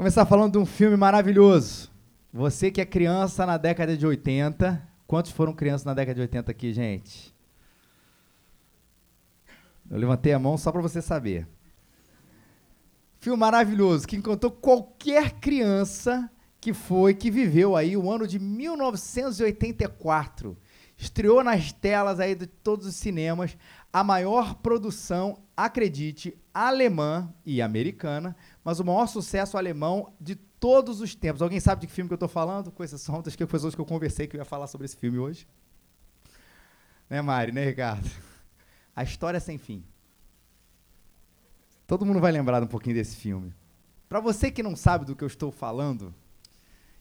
Começar falando de um filme maravilhoso. Você que é criança na década de 80. Quantos foram crianças na década de 80 aqui, gente? Eu levantei a mão só para você saber. Filme maravilhoso que encantou qualquer criança que foi, que viveu aí o ano de 1984. Estreou nas telas aí de todos os cinemas a maior produção, acredite, alemã e americana, mas o maior sucesso alemão de todos os tempos. Alguém sabe de que filme que eu estou falando? Com exceção das pessoas que eu conversei que eu ia falar sobre esse filme hoje. Né, Mari? Né, Ricardo? A História Sem Fim. Todo mundo vai lembrar um pouquinho desse filme. Para você que não sabe do que eu estou falando,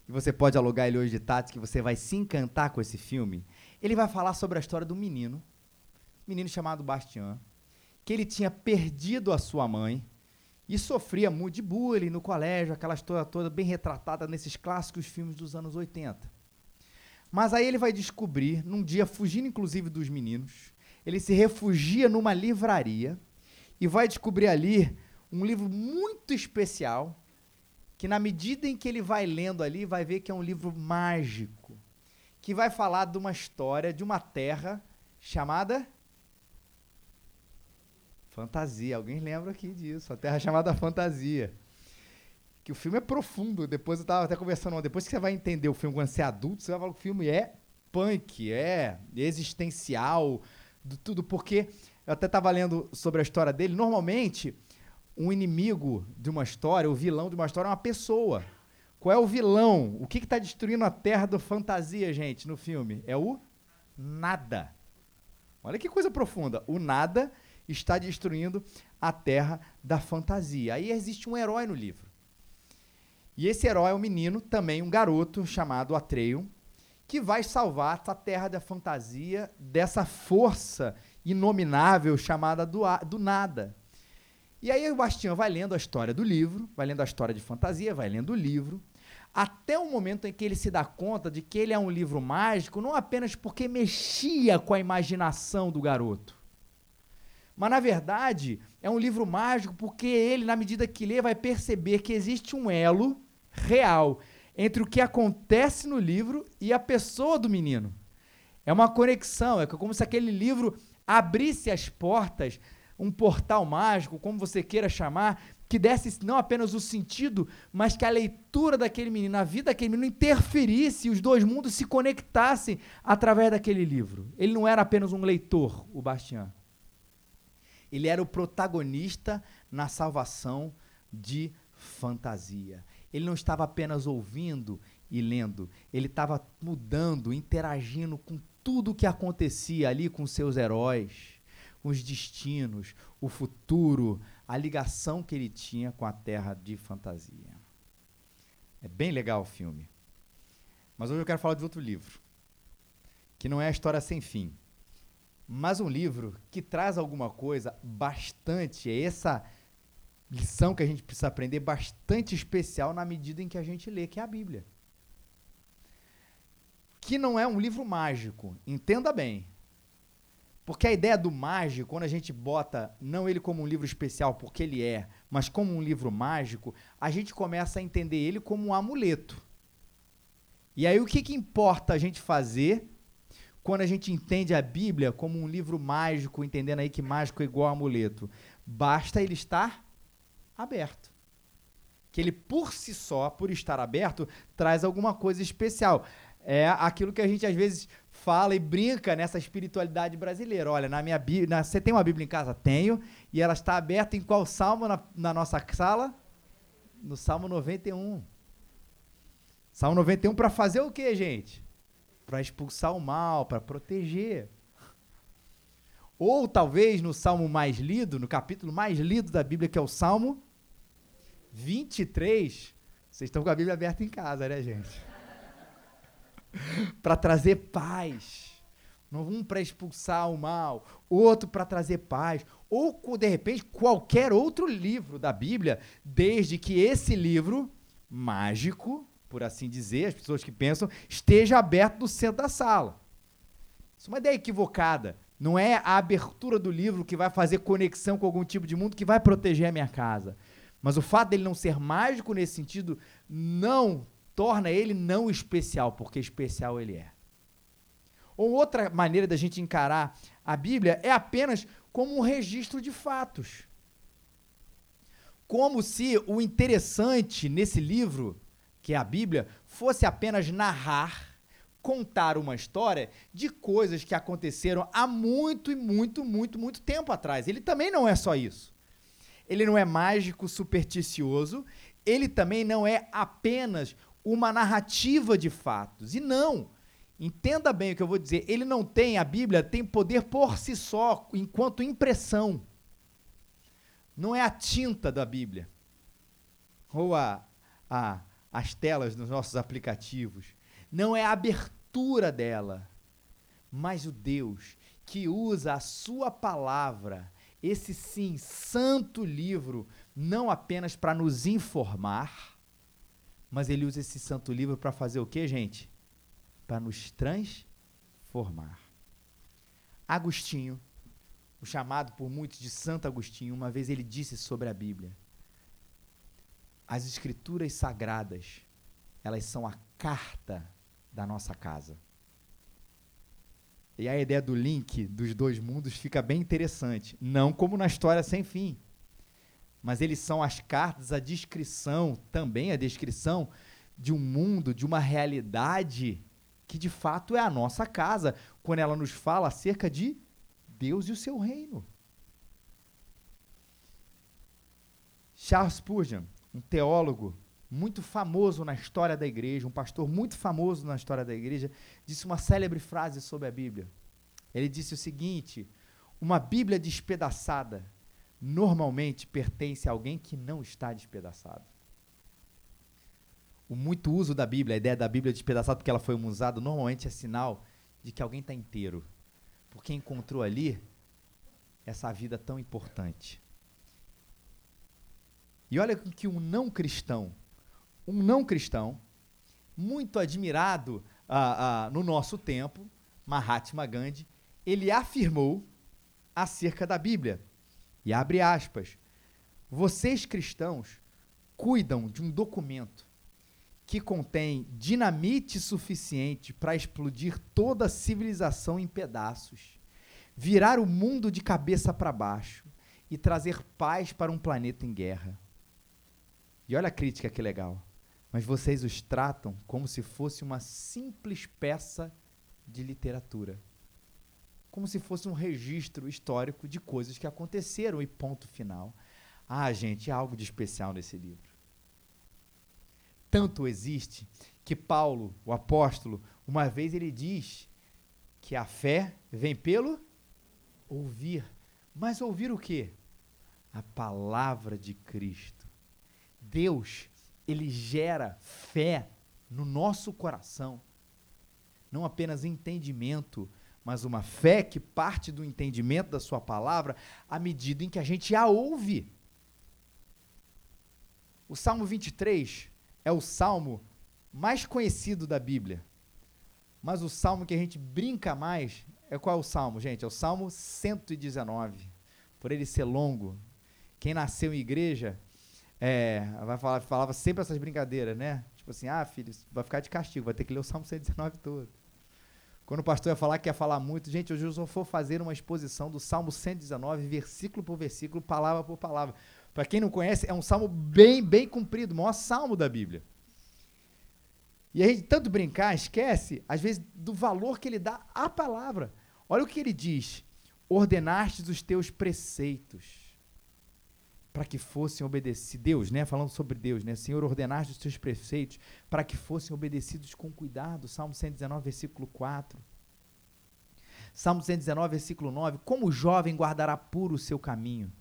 e você pode alugar ele hoje de tarde, que você vai se encantar com esse filme, ele vai falar sobre a história do menino, menino chamado Bastian, que ele tinha perdido a sua mãe e sofria muito de bullying no colégio, aquela história toda bem retratada nesses clássicos filmes dos anos 80. Mas aí ele vai descobrir, num dia fugindo inclusive dos meninos, ele se refugia numa livraria e vai descobrir ali um livro muito especial, que na medida em que ele vai lendo ali, vai ver que é um livro mágico, que vai falar de uma história de uma terra chamada Fantasia. Alguém lembra aqui disso? A terra chamada Fantasia. Que o filme é profundo. Depois eu estava até conversando, depois que você vai entender o filme quando você é adulto, você vai falar que o filme é punk, é existencial, tudo, porque eu até estava lendo sobre a história dele. Normalmente, um inimigo de uma história, o vilão de uma história é uma pessoa. Qual é o vilão? O que está destruindo a terra do fantasia, gente, no filme? É o nada. Olha que coisa profunda. O nada está destruindo a terra da fantasia. Aí existe um herói no livro. E esse herói é um menino, também um garoto, chamado Atreio, que vai salvar a terra da fantasia dessa força inominável chamada do, do nada. E aí o Bastião vai lendo a história do livro, vai lendo a história de fantasia, vai lendo o livro, até o momento em que ele se dá conta de que ele é um livro mágico, não apenas porque mexia com a imaginação do garoto, mas na verdade é um livro mágico porque ele, na medida que lê, vai perceber que existe um elo real entre o que acontece no livro e a pessoa do menino. É uma conexão, é como se aquele livro abrisse as portas, um portal mágico, como você queira chamar, que desse não apenas o sentido, mas que a leitura daquele menino, a vida daquele menino interferisse os dois mundos se conectassem através daquele livro. Ele não era apenas um leitor, o Bastian. Ele era o protagonista na salvação de fantasia. Ele não estava apenas ouvindo e lendo, ele estava mudando, interagindo com tudo o que acontecia ali com seus heróis, com os destinos, o futuro, a ligação que ele tinha com a terra de fantasia. É bem legal o filme. Mas hoje eu quero falar de outro livro, que não é a história sem fim, mas um livro que traz alguma coisa bastante, é essa lição que a gente precisa aprender bastante especial na medida em que a gente lê, que é a Bíblia. Que não é um livro mágico, entenda bem. Porque a ideia do mágico, quando a gente bota não ele como um livro especial, porque ele é, mas como um livro mágico, a gente começa a entender ele como um amuleto. E aí o que, que importa a gente fazer quando a gente entende a Bíblia como um livro mágico, entendendo aí que mágico é igual amuleto? Basta ele estar aberto. Que ele por si só, por estar aberto, traz alguma coisa especial. É aquilo que a gente às vezes fala e brinca nessa espiritualidade brasileira. Olha, na minha Bíblia, você tem uma Bíblia em casa? Tenho. E ela está aberta em qual salmo na, na nossa sala? No Salmo 91. Salmo 91 para fazer o que, gente? Para expulsar o mal, para proteger. Ou talvez no salmo mais lido, no capítulo mais lido da Bíblia, que é o Salmo 23. Vocês estão com a Bíblia aberta em casa, né, gente? para trazer paz. Um para expulsar o mal, outro para trazer paz, ou de repente qualquer outro livro da Bíblia, desde que esse livro mágico, por assim dizer, as pessoas que pensam, esteja aberto no centro da sala. Isso é uma ideia equivocada. Não é a abertura do livro que vai fazer conexão com algum tipo de mundo que vai proteger a minha casa. Mas o fato dele não ser mágico nesse sentido não torna ele não especial, porque especial ele é. Ou outra maneira da gente encarar a Bíblia é apenas como um registro de fatos. Como se o interessante nesse livro, que é a Bíblia, fosse apenas narrar, contar uma história de coisas que aconteceram há muito e muito, muito, muito tempo atrás. Ele também não é só isso ele não é mágico, supersticioso, ele também não é apenas uma narrativa de fatos. E não, entenda bem o que eu vou dizer, ele não tem, a Bíblia tem poder por si só, enquanto impressão. Não é a tinta da Bíblia, ou a, a, as telas dos nossos aplicativos, não é a abertura dela, mas o Deus que usa a sua palavra esse sim santo livro, não apenas para nos informar, mas ele usa esse santo livro para fazer o que, gente? Para nos transformar. Agostinho, o chamado por muitos de Santo Agostinho, uma vez ele disse sobre a Bíblia: As escrituras sagradas, elas são a carta da nossa casa. E a ideia do link dos dois mundos fica bem interessante. Não como na história sem fim. Mas eles são as cartas, a descrição, também a descrição de um mundo, de uma realidade que de fato é a nossa casa, quando ela nos fala acerca de Deus e o seu reino. Charles Spurgeon, um teólogo muito famoso na história da igreja, um pastor muito famoso na história da igreja, disse uma célebre frase sobre a Bíblia. Ele disse o seguinte: uma Bíblia despedaçada normalmente pertence a alguém que não está despedaçado. O muito uso da Bíblia, a ideia da Bíblia despedaçada porque ela foi usada, normalmente é sinal de que alguém está inteiro. Porque encontrou ali essa vida tão importante. E olha que um não cristão um não cristão, muito admirado ah, ah, no nosso tempo, Mahatma Gandhi, ele afirmou acerca da Bíblia, e abre aspas, vocês cristãos cuidam de um documento que contém dinamite suficiente para explodir toda a civilização em pedaços, virar o mundo de cabeça para baixo e trazer paz para um planeta em guerra. E olha a crítica que legal mas vocês os tratam como se fosse uma simples peça de literatura. Como se fosse um registro histórico de coisas que aconteceram e ponto final. Ah, gente, há algo de especial nesse livro. Tanto existe que Paulo, o apóstolo, uma vez ele diz que a fé vem pelo ouvir. Mas ouvir o quê? A palavra de Cristo. Deus ele gera fé no nosso coração. Não apenas entendimento, mas uma fé que parte do entendimento da sua palavra à medida em que a gente a ouve. O Salmo 23 é o salmo mais conhecido da Bíblia. Mas o salmo que a gente brinca mais é qual é o salmo, gente? É o Salmo 119. Por ele ser longo. Quem nasceu em igreja é, vai falar, falava sempre essas brincadeiras, né? Tipo assim, ah, filho, vai ficar de castigo, vai ter que ler o Salmo 119 todo. Quando o pastor ia falar que ia falar muito, gente, hoje eu só vou fazer uma exposição do Salmo 119, versículo por versículo, palavra por palavra. Para quem não conhece, é um salmo bem, bem comprido, o maior salmo da Bíblia. E a gente tanto brincar, esquece, às vezes, do valor que ele dá à palavra. Olha o que ele diz: ordenastes os teus preceitos para que fossem obedecidos. Deus, né? Falando sobre Deus, né? Senhor, ordenaste os teus preceitos para que fossem obedecidos com cuidado. Salmo 119, versículo 4. Salmo 119, versículo 9. Como o jovem guardará puro o seu caminho,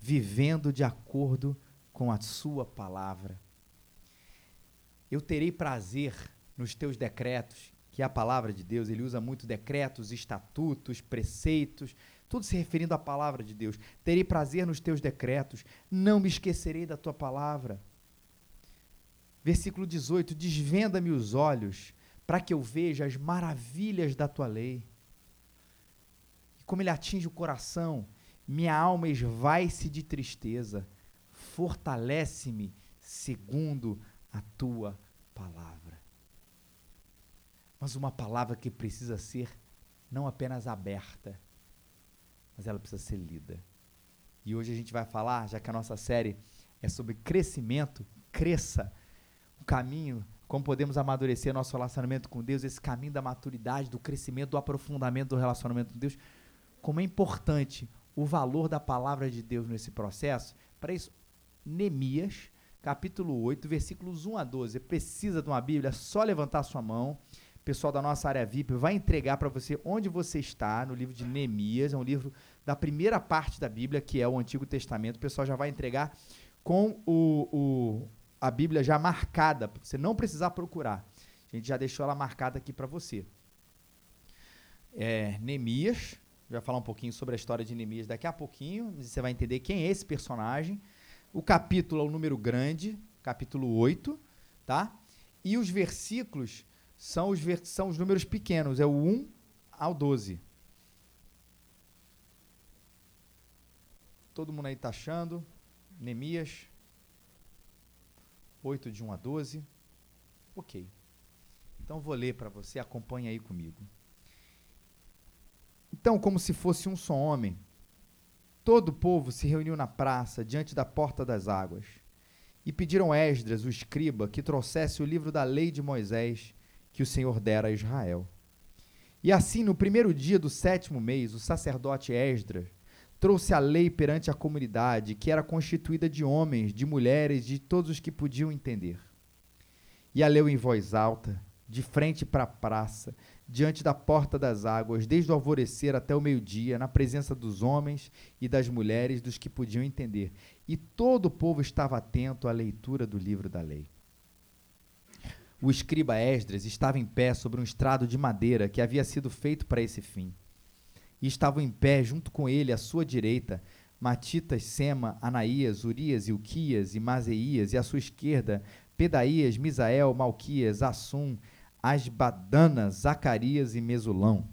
vivendo de acordo com a sua palavra. Eu terei prazer nos teus decretos, que é a palavra de Deus, ele usa muito decretos, estatutos, preceitos, tudo se referindo à palavra de Deus. Terei prazer nos teus decretos, não me esquecerei da tua palavra. Versículo 18: Desvenda-me os olhos, para que eu veja as maravilhas da tua lei. E como ele atinge o coração, minha alma esvai-se de tristeza, fortalece-me segundo a tua palavra. Mas uma palavra que precisa ser não apenas aberta, mas ela precisa ser lida. E hoje a gente vai falar, já que a nossa série é sobre crescimento, cresça. O caminho, como podemos amadurecer nosso relacionamento com Deus, esse caminho da maturidade, do crescimento, do aprofundamento do relacionamento com Deus. Como é importante o valor da palavra de Deus nesse processo. Para isso, Neemias, capítulo 8, versículos 1 a 12. Precisa de uma Bíblia? É só levantar sua mão. Pessoal da nossa área VIP vai entregar para você onde você está no livro de Neemias. É um livro da primeira parte da Bíblia, que é o Antigo Testamento. O pessoal já vai entregar com o, o a Bíblia já marcada, para você não precisar procurar. A gente já deixou ela marcada aqui para você. É, Neemias, vai falar um pouquinho sobre a história de Neemias daqui a pouquinho, você vai entender quem é esse personagem. O capítulo é o número grande, capítulo 8, tá? E os versículos são os, são os números pequenos, é o 1 ao 12. Todo mundo aí tá achando? Neemias 8 de 1 a 12. Ok. Então vou ler para você, acompanhe aí comigo. Então, como se fosse um só homem, todo o povo se reuniu na praça, diante da porta das águas, e pediram Esdras, o escriba, que trouxesse o livro da lei de Moisés que o Senhor dera a Israel. E assim, no primeiro dia do sétimo mês, o sacerdote Esdras trouxe a lei perante a comunidade, que era constituída de homens, de mulheres, de todos os que podiam entender. E a leu em voz alta, de frente para a praça, diante da porta das águas, desde o alvorecer até o meio-dia, na presença dos homens e das mulheres, dos que podiam entender. E todo o povo estava atento à leitura do livro da lei. O escriba Esdras estava em pé sobre um estrado de madeira que havia sido feito para esse fim. E estavam em pé, junto com ele, à sua direita, Matitas, Sema, Anaías, Urias, Ilquias e Mazeias, e à sua esquerda, Pedaías, Misael, Malquias, Assum, Asbadana, Zacarias e Mesulão.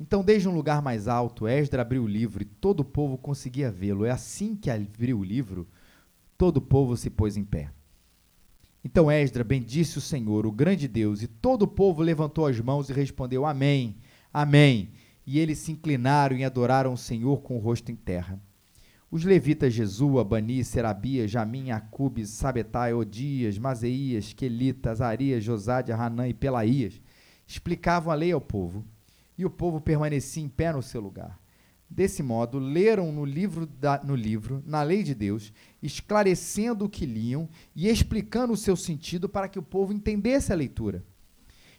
Então, desde um lugar mais alto, Esdra abriu o livro e todo o povo conseguia vê-lo. É assim que abriu o livro, todo o povo se pôs em pé. Então Esdra bendisse o Senhor, o grande Deus, e todo o povo levantou as mãos e respondeu: Amém, Amém. E eles se inclinaram e adoraram o Senhor com o rosto em terra. Os levitas Jesua, Bani, Serabia, Jamim, Acubes, Sabetai, Odias, Mazeias, Quelitas, Arias, Josádia, Hanã e Pelaías explicavam a lei ao povo, e o povo permanecia em pé no seu lugar. Desse modo, leram no livro, da, no livro, na lei de Deus, esclarecendo o que liam e explicando o seu sentido para que o povo entendesse a leitura.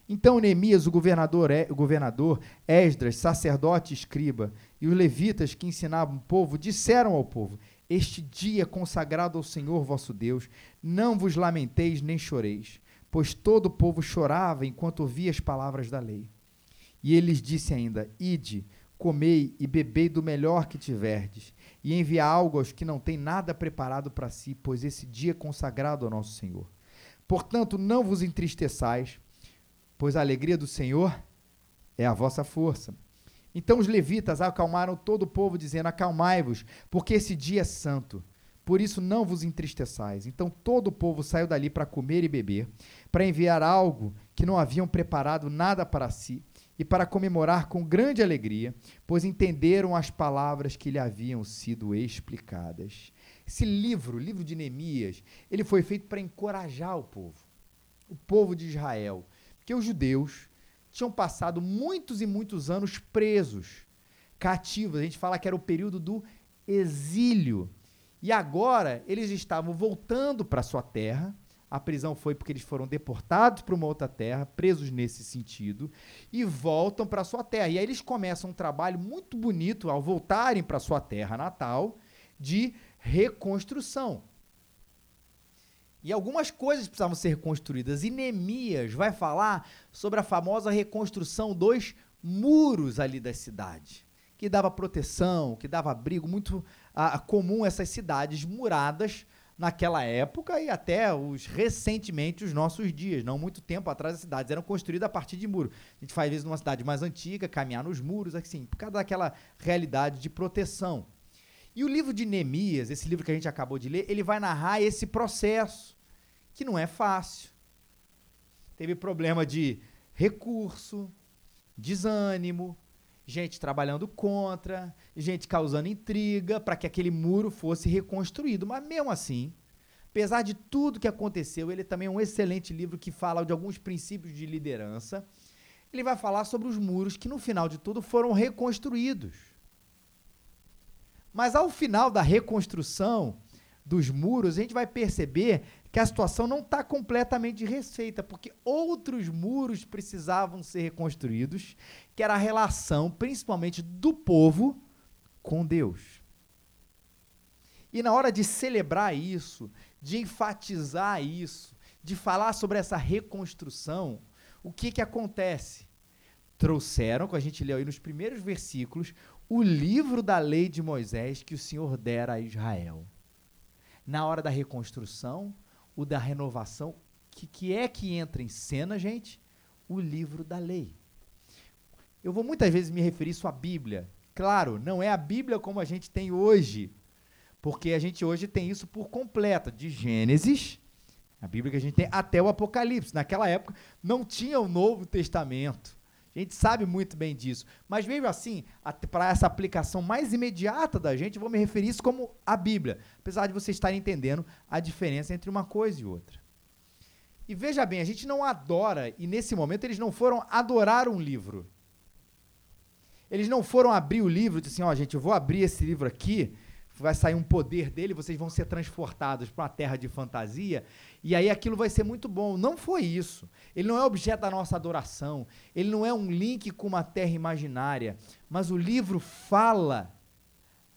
Então Neemias, o governador, o governador, Esdras, sacerdote escriba, e os levitas que ensinavam o povo, disseram ao povo: Este dia consagrado ao Senhor vosso Deus, não vos lamenteis nem choreis, pois todo o povo chorava enquanto ouvia as palavras da lei. E ele lhes disse ainda: Ide, comei e bebei do melhor que tiverdes, e enviai algo aos que não têm nada preparado para si, pois esse dia é consagrado ao nosso Senhor. Portanto, não vos entristeçais, pois a alegria do Senhor é a vossa força. Então os levitas acalmaram todo o povo, dizendo: Acalmai-vos, porque esse dia é santo. Por isso não vos entristeçais. Então todo o povo saiu dali para comer e beber, para enviar algo que não haviam preparado nada para si, e para comemorar com grande alegria, pois entenderam as palavras que lhe haviam sido explicadas. Esse livro, o livro de Neemias, ele foi feito para encorajar o povo, o povo de Israel, porque os judeus tinham passado muitos e muitos anos presos, cativos. A gente fala que era o período do exílio. E agora eles estavam voltando para sua terra. A prisão foi porque eles foram deportados para uma outra terra, presos nesse sentido, e voltam para sua terra. E aí eles começam um trabalho muito bonito ao voltarem para sua terra natal de reconstrução. E algumas coisas precisavam ser reconstruídas. E Neemias vai falar sobre a famosa reconstrução dos muros ali da cidade, que dava proteção, que dava abrigo, muito ah, comum essas cidades muradas naquela época e até os recentemente os nossos dias, não muito tempo atrás as cidades eram construídas a partir de muro. A gente faz vezes numa cidade mais antiga, caminhar nos muros, assim, por causa daquela realidade de proteção. E o livro de Neemias, esse livro que a gente acabou de ler, ele vai narrar esse processo, que não é fácil. Teve problema de recurso, desânimo, gente trabalhando contra, gente causando intriga para que aquele muro fosse reconstruído. Mas mesmo assim, apesar de tudo que aconteceu, ele também é um excelente livro que fala de alguns princípios de liderança. Ele vai falar sobre os muros que no final de tudo foram reconstruídos. Mas ao final da reconstrução dos muros, a gente vai perceber que a situação não está completamente receita, porque outros muros precisavam ser reconstruídos, que era a relação, principalmente, do povo com Deus. E na hora de celebrar isso, de enfatizar isso, de falar sobre essa reconstrução, o que, que acontece? Trouxeram, como a gente leu aí nos primeiros versículos, o livro da lei de Moisés que o Senhor dera a Israel. Na hora da reconstrução, o da renovação, que, que é que entra em cena, gente? O livro da lei. Eu vou muitas vezes me referir isso à Bíblia. Claro, não é a Bíblia como a gente tem hoje, porque a gente hoje tem isso por completo, de Gênesis, a Bíblia que a gente tem, até o Apocalipse. Naquela época não tinha o Novo Testamento. A gente sabe muito bem disso. Mas mesmo assim, para essa aplicação mais imediata da gente, vou me referir isso como a Bíblia. Apesar de vocês estarem entendendo a diferença entre uma coisa e outra. E veja bem, a gente não adora, e nesse momento eles não foram adorar um livro. Eles não foram abrir o livro e dizer assim, ó, oh, gente, eu vou abrir esse livro aqui vai sair um poder dele, vocês vão ser transportados para uma terra de fantasia, e aí aquilo vai ser muito bom. Não foi isso. Ele não é objeto da nossa adoração, ele não é um link com uma terra imaginária, mas o livro fala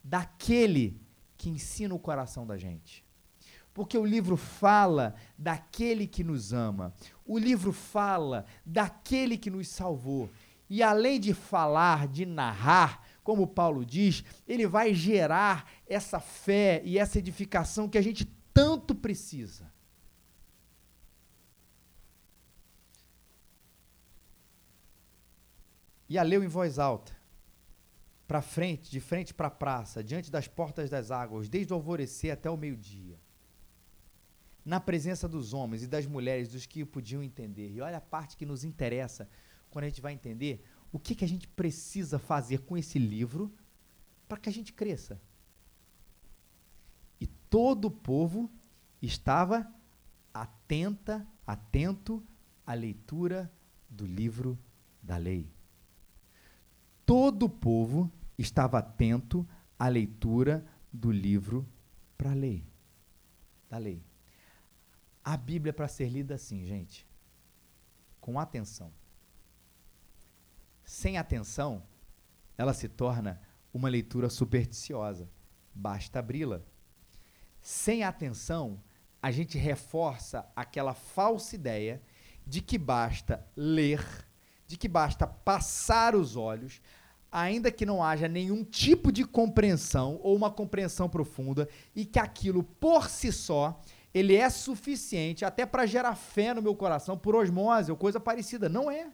daquele que ensina o coração da gente. Porque o livro fala daquele que nos ama. O livro fala daquele que nos salvou. E além de falar, de narrar, como Paulo diz, ele vai gerar essa fé e essa edificação que a gente tanto precisa. E a leu em voz alta, para frente, de frente para a praça, diante das portas das águas, desde o alvorecer até o meio-dia. Na presença dos homens e das mulheres, dos que podiam entender. E olha a parte que nos interessa quando a gente vai entender o que, que a gente precisa fazer com esse livro para que a gente cresça. E todo o povo estava atenta, atento à leitura do livro da lei. Todo o povo estava atento à leitura do livro para a lei, da lei. A Bíblia é para ser lida assim, gente, com atenção. Sem atenção, ela se torna uma leitura supersticiosa. Basta abri-la. Sem atenção, a gente reforça aquela falsa ideia de que basta ler, de que basta passar os olhos, ainda que não haja nenhum tipo de compreensão ou uma compreensão profunda, e que aquilo por si só ele é suficiente até para gerar fé no meu coração por osmose ou coisa parecida. Não é.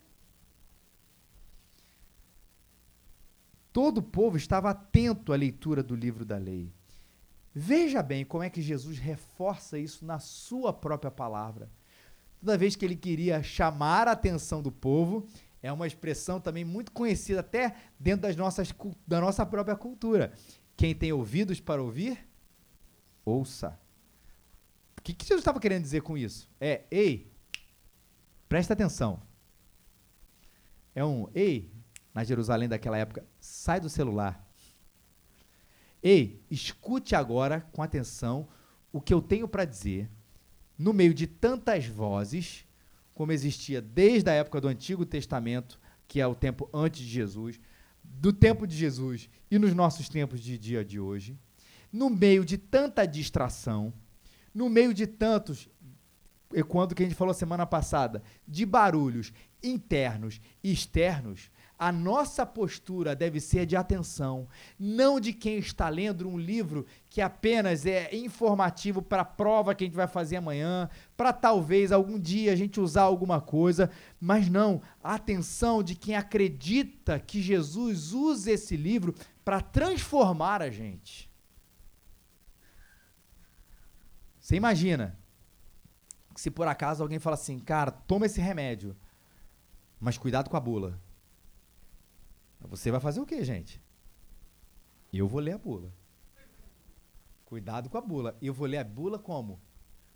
Todo o povo estava atento à leitura do livro da lei. Veja bem como é que Jesus reforça isso na sua própria palavra. Toda vez que ele queria chamar a atenção do povo, é uma expressão também muito conhecida até dentro das nossas, da nossa própria cultura. Quem tem ouvidos para ouvir, ouça. O que, que Jesus estava querendo dizer com isso? É, ei, presta atenção. É um, ei, na Jerusalém daquela época, sai do celular. Ei, escute agora com atenção o que eu tenho para dizer, no meio de tantas vozes, como existia desde a época do Antigo Testamento, que é o tempo antes de Jesus, do tempo de Jesus e nos nossos tempos de dia de hoje, no meio de tanta distração, no meio de tantos, e quando que a gente falou semana passada, de barulhos internos e externos, a nossa postura deve ser de atenção, não de quem está lendo um livro que apenas é informativo para a prova que a gente vai fazer amanhã, para talvez algum dia a gente usar alguma coisa, mas não, a atenção de quem acredita que Jesus usa esse livro para transformar a gente. Você imagina se por acaso alguém fala assim, cara, toma esse remédio, mas cuidado com a bula. Você vai fazer o quê, gente? Eu vou ler a bula. Cuidado com a bula. Eu vou ler a bula como?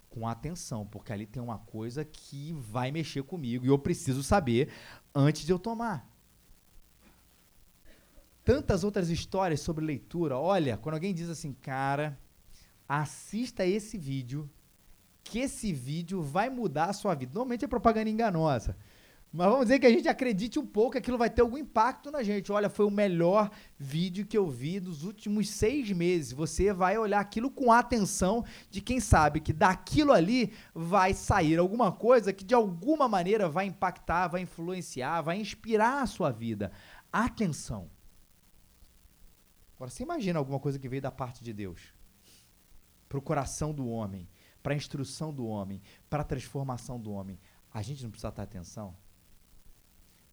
Com atenção, porque ali tem uma coisa que vai mexer comigo e eu preciso saber antes de eu tomar. Tantas outras histórias sobre leitura. Olha, quando alguém diz assim, cara, assista esse vídeo, que esse vídeo vai mudar a sua vida. Normalmente é propaganda enganosa. Mas vamos dizer que a gente acredite um pouco aquilo vai ter algum impacto na gente. Olha, foi o melhor vídeo que eu vi nos últimos seis meses. Você vai olhar aquilo com atenção de quem sabe que daquilo ali vai sair alguma coisa que de alguma maneira vai impactar, vai influenciar, vai inspirar a sua vida. Atenção. Agora, você imagina alguma coisa que veio da parte de Deus para o coração do homem, para a instrução do homem, para a transformação do homem. A gente não precisa ter atenção?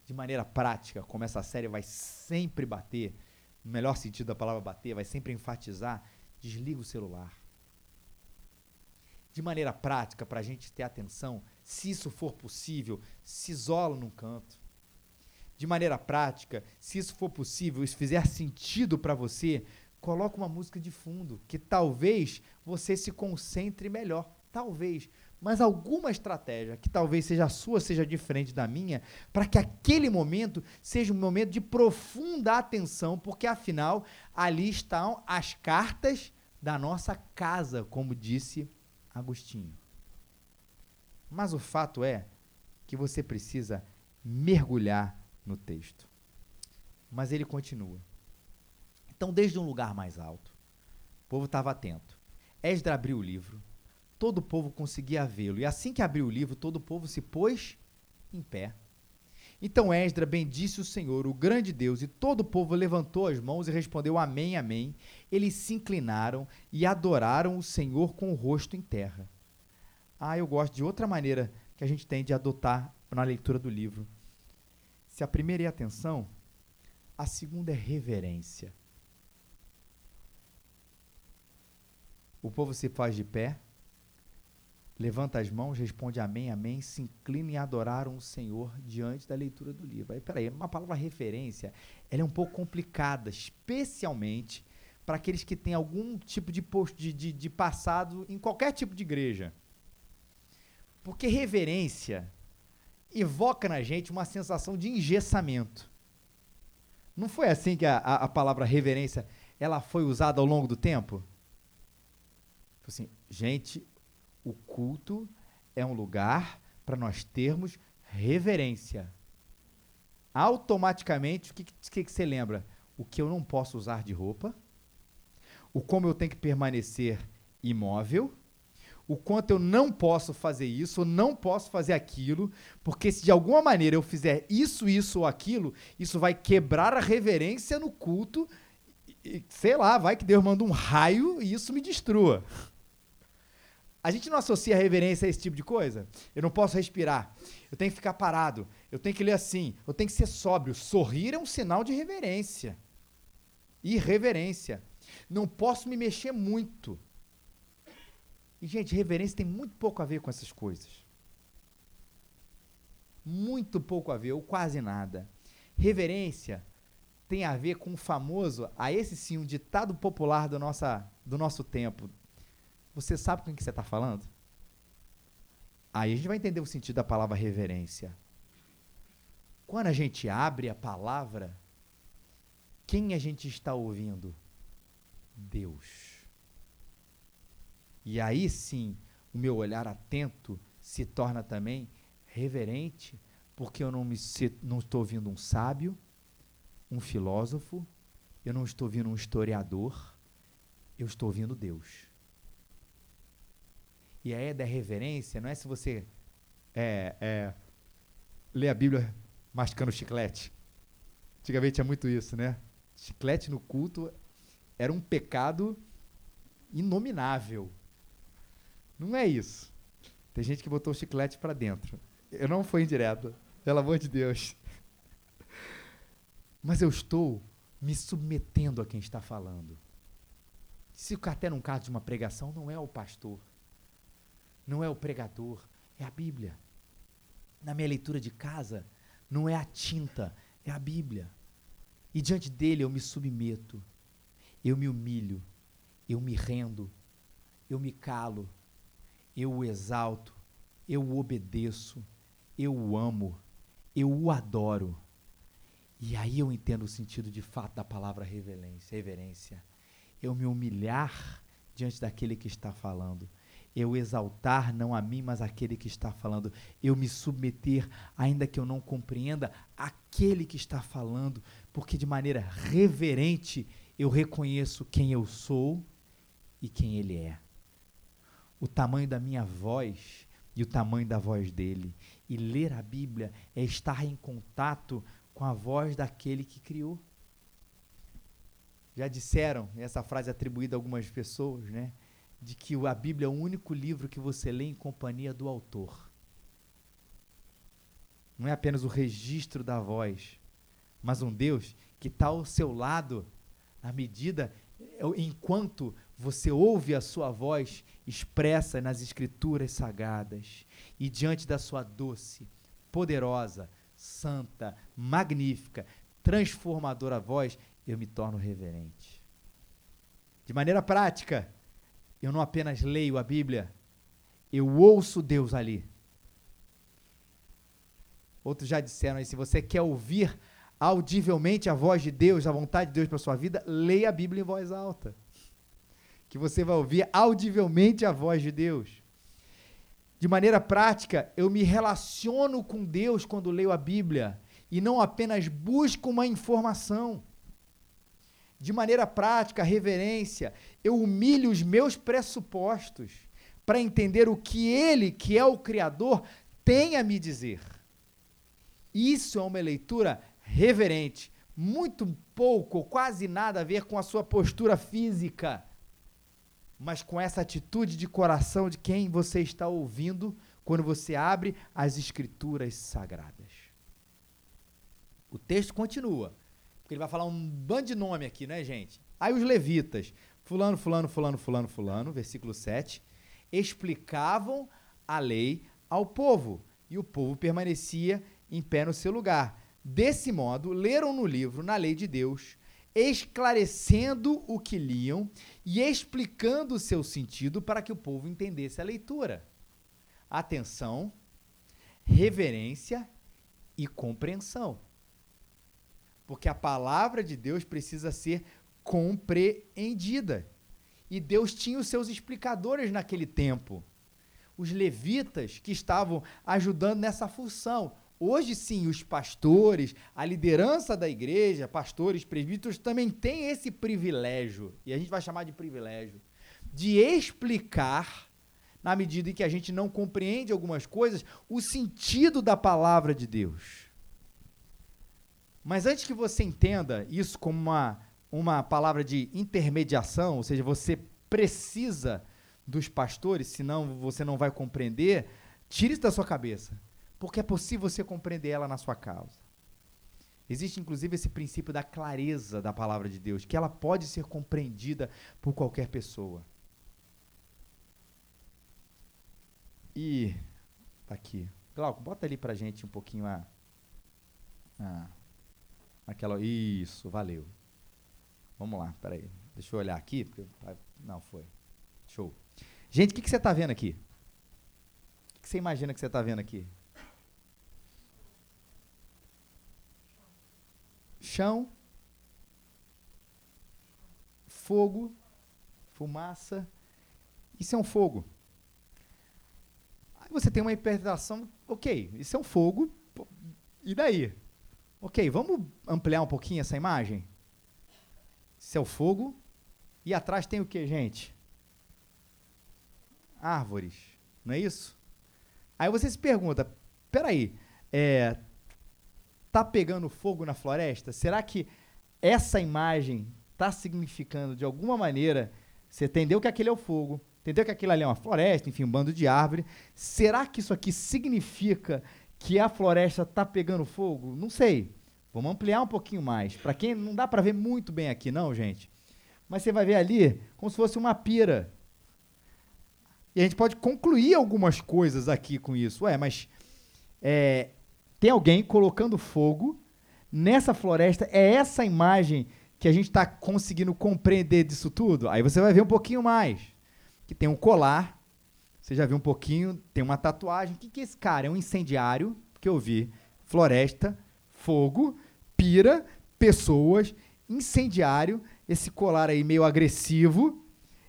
De maneira prática, como essa série vai sempre bater, no melhor sentido da palavra bater, vai sempre enfatizar, desliga o celular. De maneira prática, para a gente ter atenção, se isso for possível, se isola num canto. De maneira prática, se isso for possível, isso fizer sentido para você, coloca uma música de fundo, que talvez você se concentre melhor. Talvez mas alguma estratégia que talvez seja a sua, seja diferente da minha, para que aquele momento seja um momento de profunda atenção, porque afinal ali estão as cartas da nossa casa, como disse Agostinho. Mas o fato é que você precisa mergulhar no texto. Mas ele continua. Então, desde um lugar mais alto, o povo estava atento. Esdra abriu o livro todo o povo conseguia vê-lo. E assim que abriu o livro, todo o povo se pôs em pé. Então Esdra bendisse o Senhor, o grande Deus, e todo o povo levantou as mãos e respondeu Amém, Amém. Eles se inclinaram e adoraram o Senhor com o rosto em terra. Ah, eu gosto de outra maneira que a gente tem de adotar na leitura do livro. Se a primeira é atenção, a segunda é reverência. O povo se faz de pé, levanta as mãos, responde amém, amém, se inclina e adoraram o Senhor diante da leitura do livro. Aí, peraí, uma palavra referência, ela é um pouco complicada, especialmente para aqueles que têm algum tipo de, post, de, de, de passado em qualquer tipo de igreja. Porque reverência evoca na gente uma sensação de engessamento. Não foi assim que a, a, a palavra reverência ela foi usada ao longo do tempo? Assim, gente, o culto é um lugar para nós termos reverência. Automaticamente, o que, que, que você lembra? O que eu não posso usar de roupa, o como eu tenho que permanecer imóvel, o quanto eu não posso fazer isso, ou não posso fazer aquilo, porque se de alguma maneira eu fizer isso, isso ou aquilo, isso vai quebrar a reverência no culto, e, sei lá, vai que Deus manda um raio e isso me destrua. A gente não associa reverência a esse tipo de coisa? Eu não posso respirar. Eu tenho que ficar parado. Eu tenho que ler assim. Eu tenho que ser sóbrio. Sorrir é um sinal de reverência. Irreverência. Não posso me mexer muito. E, gente, reverência tem muito pouco a ver com essas coisas. Muito pouco a ver, ou quase nada. Reverência tem a ver com o famoso, a esse sim, um ditado popular do, nossa, do nosso tempo, você sabe com quem você está falando? Aí a gente vai entender o sentido da palavra reverência. Quando a gente abre a palavra, quem a gente está ouvindo? Deus. E aí sim, o meu olhar atento se torna também reverente, porque eu não, me, não estou ouvindo um sábio, um filósofo, eu não estou ouvindo um historiador, eu estou ouvindo Deus. E a ideia da reverência não é se você é, é, lê a Bíblia mascando chiclete. Antigamente tinha muito isso, né? Chiclete no culto era um pecado inominável. Não é isso. Tem gente que botou o chiclete para dentro. Eu não fui indireto, pelo amor de Deus. Mas eu estou me submetendo a quem está falando. Se até num caso de uma pregação, não é o pastor não é o pregador, é a Bíblia. Na minha leitura de casa, não é a tinta, é a Bíblia. E diante dele eu me submeto, eu me humilho, eu me rendo, eu me calo, eu o exalto, eu o obedeço, eu o amo, eu o adoro. E aí eu entendo o sentido de fato da palavra reverência. reverência. Eu me humilhar diante daquele que está falando. Eu exaltar não a mim, mas aquele que está falando. Eu me submeter, ainda que eu não compreenda, aquele que está falando, porque de maneira reverente eu reconheço quem eu sou e quem ele é. O tamanho da minha voz e o tamanho da voz dele. E ler a Bíblia é estar em contato com a voz daquele que criou. Já disseram, essa frase é atribuída a algumas pessoas, né? De que a Bíblia é o único livro que você lê em companhia do autor. Não é apenas o registro da voz, mas um Deus que está ao seu lado na medida enquanto você ouve a sua voz expressa nas escrituras sagradas e diante da sua doce, poderosa, santa, magnífica, transformadora voz, eu me torno reverente. De maneira prática, eu não apenas leio a Bíblia, eu ouço Deus ali. Outros já disseram aí, se você quer ouvir audivelmente a voz de Deus, a vontade de Deus para sua vida, leia a Bíblia em voz alta. Que você vai ouvir audivelmente a voz de Deus. De maneira prática, eu me relaciono com Deus quando leio a Bíblia e não apenas busco uma informação. De maneira prática, reverência, eu humilho os meus pressupostos para entender o que Ele, que é o Criador, tem a me dizer. Isso é uma leitura reverente, muito pouco ou quase nada a ver com a sua postura física, mas com essa atitude de coração de quem você está ouvindo quando você abre as escrituras sagradas. O texto continua, porque ele vai falar um bando de nome aqui, né, gente? Aí os levitas, fulano, fulano, fulano, fulano, fulano, versículo 7, explicavam a lei ao povo, e o povo permanecia em pé no seu lugar. Desse modo, leram no livro, na lei de Deus, esclarecendo o que liam e explicando o seu sentido para que o povo entendesse a leitura. Atenção, reverência e compreensão. Porque a palavra de Deus precisa ser compreendida. E Deus tinha os seus explicadores naquele tempo. Os levitas que estavam ajudando nessa função. Hoje sim, os pastores, a liderança da igreja, pastores, presbíteros, também têm esse privilégio, e a gente vai chamar de privilégio, de explicar, na medida em que a gente não compreende algumas coisas, o sentido da palavra de Deus. Mas antes que você entenda isso como uma, uma palavra de intermediação, ou seja, você precisa dos pastores, senão você não vai compreender, tire isso da sua cabeça porque é possível você compreender ela na sua causa. Existe inclusive esse princípio da clareza da palavra de Deus, que ela pode ser compreendida por qualquer pessoa. E tá aqui. Glauco, bota ali pra gente um pouquinho a, a aquela isso, valeu. Vamos lá, peraí. Deixa eu olhar aqui, porque não foi. Show. Gente, o que, você está vendo aqui? O que, que você imagina que você está vendo aqui? chão, fogo, fumaça. Isso é um fogo. Aí você tem uma interpretação, ok, isso é um fogo, e daí? Ok, vamos ampliar um pouquinho essa imagem? Isso é o fogo, e atrás tem o que, gente? Árvores, não é isso? Aí você se pergunta, peraí, é, tá pegando fogo na floresta? Será que essa imagem está significando de alguma maneira? Você entendeu que aquele é o fogo, entendeu que aquilo ali é uma floresta, enfim, um bando de árvore. Será que isso aqui significa que a floresta está pegando fogo? Não sei. Vamos ampliar um pouquinho mais. Para quem não dá para ver muito bem aqui, não, gente. Mas você vai ver ali como se fosse uma pira. E a gente pode concluir algumas coisas aqui com isso. Ué, mas é, tem alguém colocando fogo nessa floresta? É essa imagem que a gente está conseguindo compreender disso tudo? Aí você vai ver um pouquinho mais. Que tem um colar, você já viu um pouquinho, tem uma tatuagem. O que, que é esse cara? É um incendiário, que eu vi. Floresta, fogo, pira, pessoas, incendiário, esse colar aí meio agressivo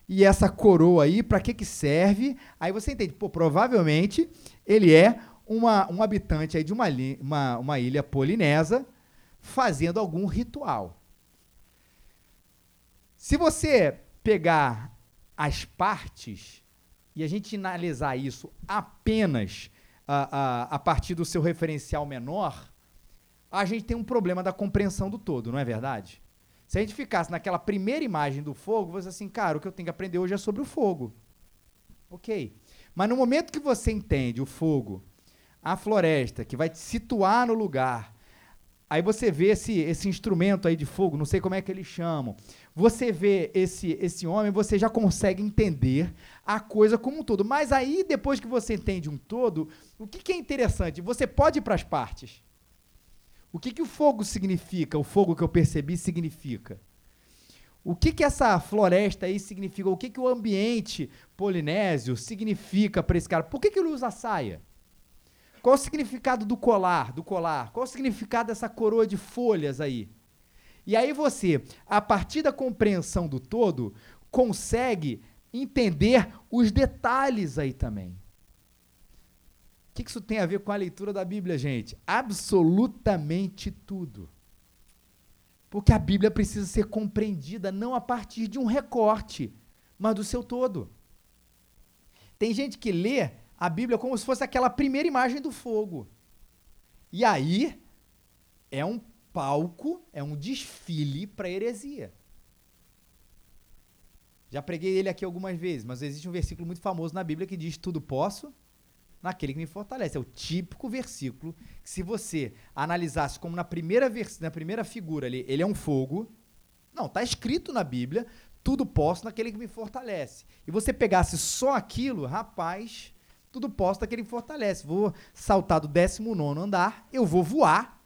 e essa coroa aí, para que que serve? Aí você entende, pô, provavelmente ele é uma, um habitante aí de uma, uma, uma ilha polinésia fazendo algum ritual. Se você pegar as partes e a gente analisar isso apenas a, a, a partir do seu referencial menor, a gente tem um problema da compreensão do todo, não é verdade? Se a gente ficasse naquela primeira imagem do fogo, você assim, cara, o que eu tenho que aprender hoje é sobre o fogo. Ok. Mas no momento que você entende o fogo, a floresta, que vai te situar no lugar, aí você vê esse, esse instrumento aí de fogo, não sei como é que eles chamam. Você vê esse, esse homem, você já consegue entender a coisa como um todo. Mas aí, depois que você entende um todo, o que, que é interessante? Você pode ir para as partes. O que, que o fogo significa? O fogo que eu percebi significa. O que, que essa floresta aí significa? O que, que o ambiente polinésio significa para esse cara? Por que, que ele usa saia? Qual o significado do colar, do colar? Qual o significado dessa coroa de folhas aí? E aí você, a partir da compreensão do todo, consegue entender os detalhes aí também que, que isso tem a ver com a leitura da Bíblia, gente? Absolutamente tudo. Porque a Bíblia precisa ser compreendida não a partir de um recorte, mas do seu todo. Tem gente que lê a Bíblia como se fosse aquela primeira imagem do fogo. E aí é um palco, é um desfile para heresia. Já preguei ele aqui algumas vezes, mas existe um versículo muito famoso na Bíblia que diz: Tudo posso naquele que me fortalece. É o típico versículo que, se você analisasse como na primeira, na primeira figura ali, ele é um fogo. Não, está escrito na Bíblia, tudo posso naquele que me fortalece. E você pegasse só aquilo, rapaz, tudo naquele que me fortalece. Vou saltar do 19 andar, eu vou voar.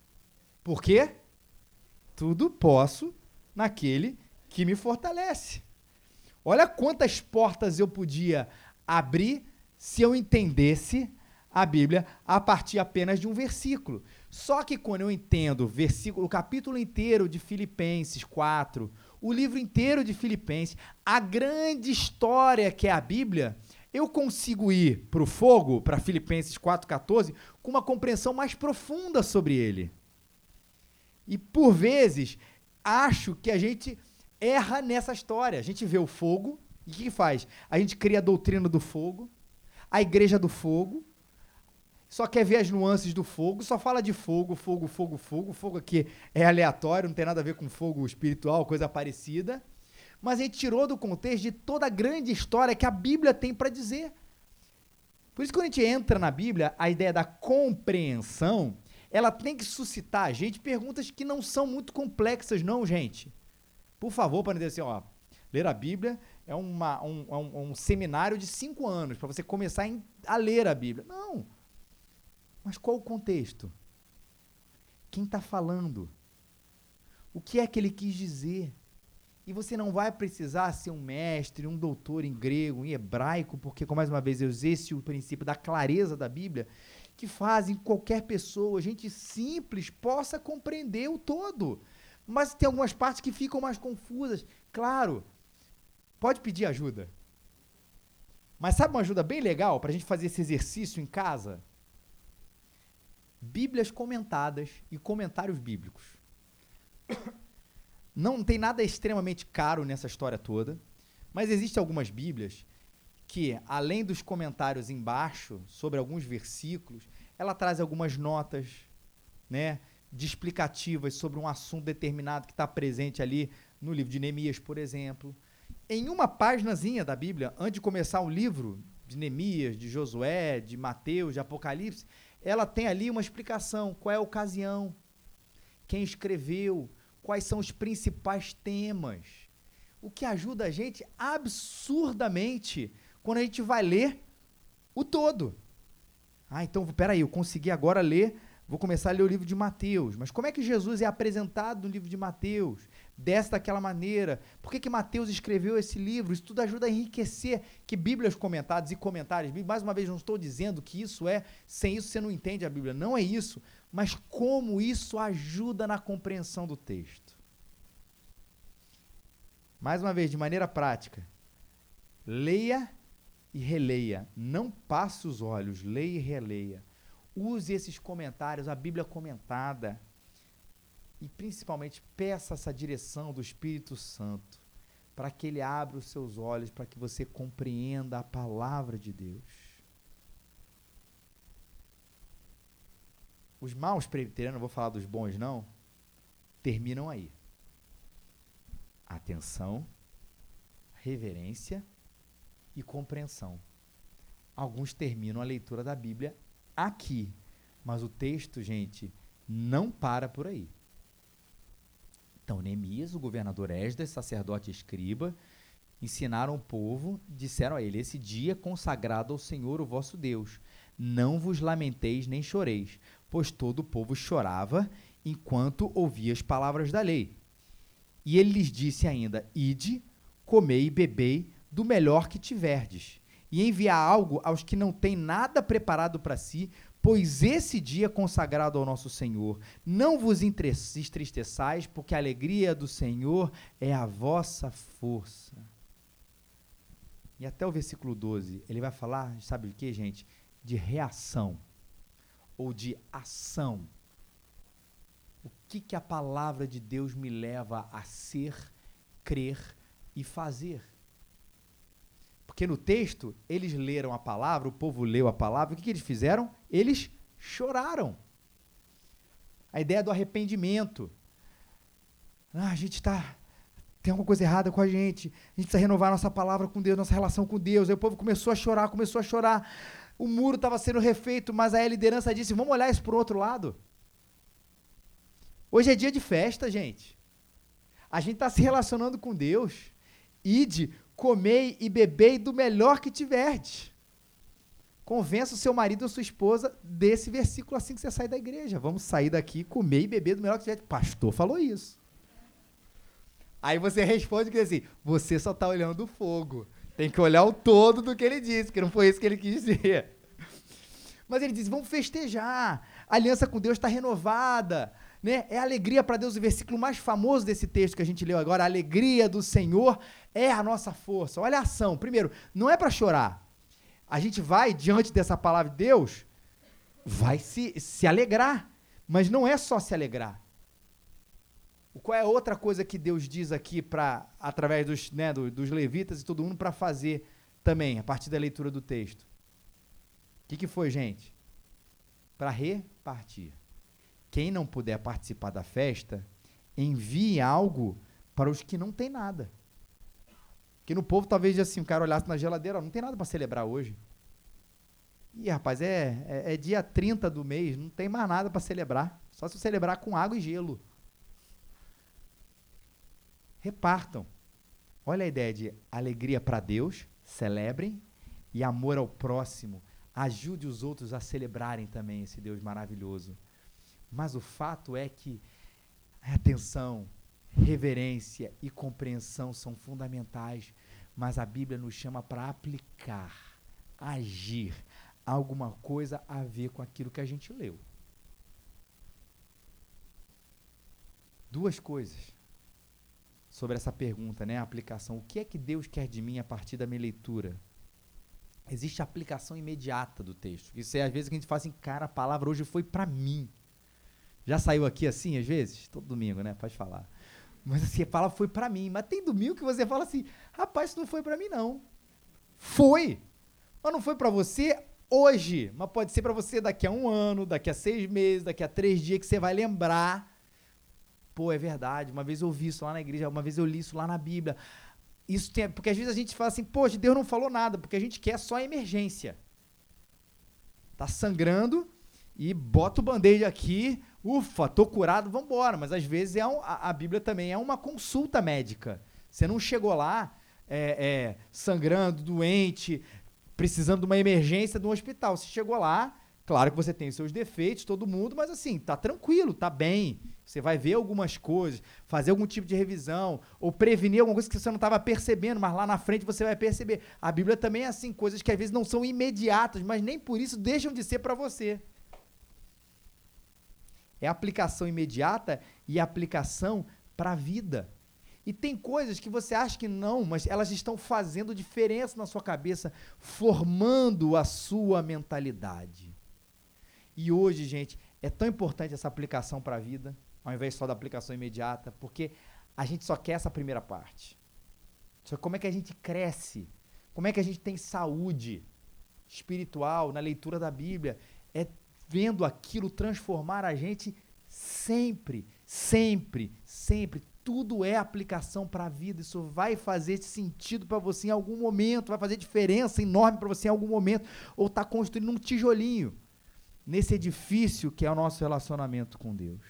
Por quê? Tudo posso naquele que me fortalece. Olha quantas portas eu podia abrir se eu entendesse a Bíblia a partir apenas de um versículo. Só que quando eu entendo versículo, o capítulo inteiro de Filipenses 4, o livro inteiro de Filipenses, a grande história que é a Bíblia, eu consigo ir para o fogo, para Filipenses 4,14, com uma compreensão mais profunda sobre ele. E por vezes, acho que a gente erra nessa história. A gente vê o fogo, e o que, faz? A gente cria a doutrina do fogo, a Igreja do Fogo, só quer ver as nuances do fogo, só fala de fogo, fogo, fogo, fogo. Fogo aqui é aleatório, não tem nada a ver com fogo espiritual, coisa parecida. Mas a gente tirou do contexto de toda a grande história que a Bíblia tem para dizer. Por isso, quando a gente entra na Bíblia, a ideia da compreensão, ela tem que suscitar a gente perguntas que não são muito complexas, não, gente. Por favor, para não dizer assim, ó, ler a Bíblia é uma, um, é um, um seminário de cinco anos para você começar a ler a Bíblia. Não. Mas qual o contexto? Quem está falando? O que é que ele quis dizer? E você não vai precisar ser um mestre, um doutor em grego, em hebraico, porque, como mais uma vez eu usei esse o princípio da clareza da Bíblia, que fazem qualquer pessoa, gente simples, possa compreender o todo. Mas tem algumas partes que ficam mais confusas. Claro, Pode pedir ajuda. Mas sabe uma ajuda bem legal para a gente fazer esse exercício em casa? Bíblias comentadas e comentários bíblicos. Não tem nada extremamente caro nessa história toda, mas existem algumas Bíblias que, além dos comentários embaixo sobre alguns versículos, ela traz algumas notas, né, de explicativas sobre um assunto determinado que está presente ali no livro de Neemias, por exemplo. Em uma páginazinha da Bíblia, antes de começar o livro de Neemias, de Josué, de Mateus, de Apocalipse, ela tem ali uma explicação, qual é a ocasião, quem escreveu, quais são os principais temas. O que ajuda a gente absurdamente quando a gente vai ler o todo. Ah, então, peraí, eu consegui agora ler, vou começar a ler o livro de Mateus. Mas como é que Jesus é apresentado no livro de Mateus? Dessa daquela maneira. Por que, que Mateus escreveu esse livro? Isso tudo ajuda a enriquecer que Bíblias comentadas e comentários. Mais uma vez, não estou dizendo que isso é, sem isso você não entende a Bíblia. Não é isso. Mas como isso ajuda na compreensão do texto. Mais uma vez, de maneira prática. Leia e releia. Não passe os olhos, leia e releia. Use esses comentários, a Bíblia comentada. E principalmente peça essa direção do Espírito Santo para que ele abra os seus olhos, para que você compreenda a palavra de Deus. Os maus presbiterianos, vou falar dos bons não, terminam aí. Atenção, reverência e compreensão. Alguns terminam a leitura da Bíblia aqui, mas o texto, gente, não para por aí. Então, Neemias, o governador Esdras, sacerdote escriba, ensinaram o povo, disseram a ele: Esse dia consagrado ao Senhor, o vosso Deus. Não vos lamenteis nem choreis, pois todo o povo chorava enquanto ouvia as palavras da lei. E ele lhes disse ainda: Ide, comei e bebei do melhor que tiverdes, e enviar algo aos que não têm nada preparado para si, pois esse dia consagrado ao nosso Senhor. Não vos entristeçais, porque a alegria do Senhor é a vossa força. E até o versículo 12, ele vai falar, sabe o que, gente? De reação ou de ação. O que, que a palavra de Deus me leva a ser, crer e fazer? Porque no texto, eles leram a palavra, o povo leu a palavra, o que, que eles fizeram? Eles choraram. A ideia do arrependimento. Ah, a gente está. Tem alguma coisa errada com a gente. A gente precisa renovar nossa palavra com Deus, nossa relação com Deus. Aí o povo começou a chorar, começou a chorar. O muro estava sendo refeito, mas aí a liderança disse: vamos olhar isso para o outro lado. Hoje é dia de festa, gente. A gente está se relacionando com Deus. Ide, comei e bebei do melhor que tiverdes. Convença o seu marido ou sua esposa desse versículo assim que você sai da igreja. Vamos sair daqui, comer e beber do melhor que tiver. Pastor falou isso. Aí você responde que assim, você só está olhando o fogo. Tem que olhar o todo do que ele disse, que não foi isso que ele quis dizer. Mas ele diz: vamos festejar. A aliança com Deus está renovada. Né? É alegria para Deus, o versículo mais famoso desse texto que a gente leu agora. A alegria do Senhor é a nossa força. Olha a ação. Primeiro, não é para chorar. A gente vai, diante dessa palavra de Deus, vai se, se alegrar. Mas não é só se alegrar. Qual é a outra coisa que Deus diz aqui para através dos, né, do, dos levitas e todo mundo para fazer também, a partir da leitura do texto? O que, que foi, gente? Para repartir. Quem não puder participar da festa, envie algo para os que não têm nada. Que no povo talvez assim, o cara olhasse na geladeira, não tem nada para celebrar hoje. Ih, rapaz, é, é, é, dia 30 do mês, não tem mais nada para celebrar. Só se celebrar com água e gelo. Repartam. Olha a ideia de alegria para Deus, celebrem, e amor ao próximo. Ajude os outros a celebrarem também esse Deus maravilhoso. Mas o fato é que atenção, reverência e compreensão são fundamentais, mas a Bíblia nos chama para aplicar, agir, alguma coisa a ver com aquilo que a gente leu. Duas coisas sobre essa pergunta, né, a aplicação. O que é que Deus quer de mim a partir da minha leitura? Existe a aplicação imediata do texto. Isso é às vezes que a gente fala assim, cara, a palavra hoje foi para mim. Já saiu aqui assim, às vezes? Todo domingo, né? Pode falar. Mas assim, a palavra foi para mim. Mas tem domingo que você fala assim, rapaz, isso não foi para mim, não. Foi. Mas não foi para você hoje. Mas pode ser para você daqui a um ano, daqui a seis meses, daqui a três dias, que você vai lembrar. Pô, é verdade. Uma vez eu ouvi isso lá na igreja, uma vez eu li isso lá na Bíblia. Isso tem, porque às vezes a gente fala assim, poxa, Deus não falou nada, porque a gente quer só emergência. Tá sangrando e bota o band-aid aqui, ufa, tô curado, vamos embora. Mas às vezes é um, a, a, Bíblia também é uma consulta médica. Você não chegou lá, é, é, sangrando, doente, precisando de uma emergência de um hospital. Você chegou lá, claro que você tem os seus defeitos, todo mundo, mas assim, tá tranquilo, tá bem. Você vai ver algumas coisas, fazer algum tipo de revisão, ou prevenir alguma coisa que você não estava percebendo, mas lá na frente você vai perceber. A Bíblia também é assim, coisas que às vezes não são imediatas, mas nem por isso deixam de ser para você. É aplicação imediata e aplicação para a vida. E tem coisas que você acha que não, mas elas estão fazendo diferença na sua cabeça, formando a sua mentalidade. E hoje, gente, é tão importante essa aplicação para a vida ao invés só da aplicação imediata, porque a gente só quer essa primeira parte. Só como é que a gente cresce? Como é que a gente tem saúde espiritual na leitura da Bíblia? É vendo aquilo transformar a gente sempre, sempre, sempre. Tudo é aplicação para a vida. Isso vai fazer sentido para você em algum momento, vai fazer diferença enorme para você em algum momento, ou está construindo um tijolinho nesse edifício que é o nosso relacionamento com Deus.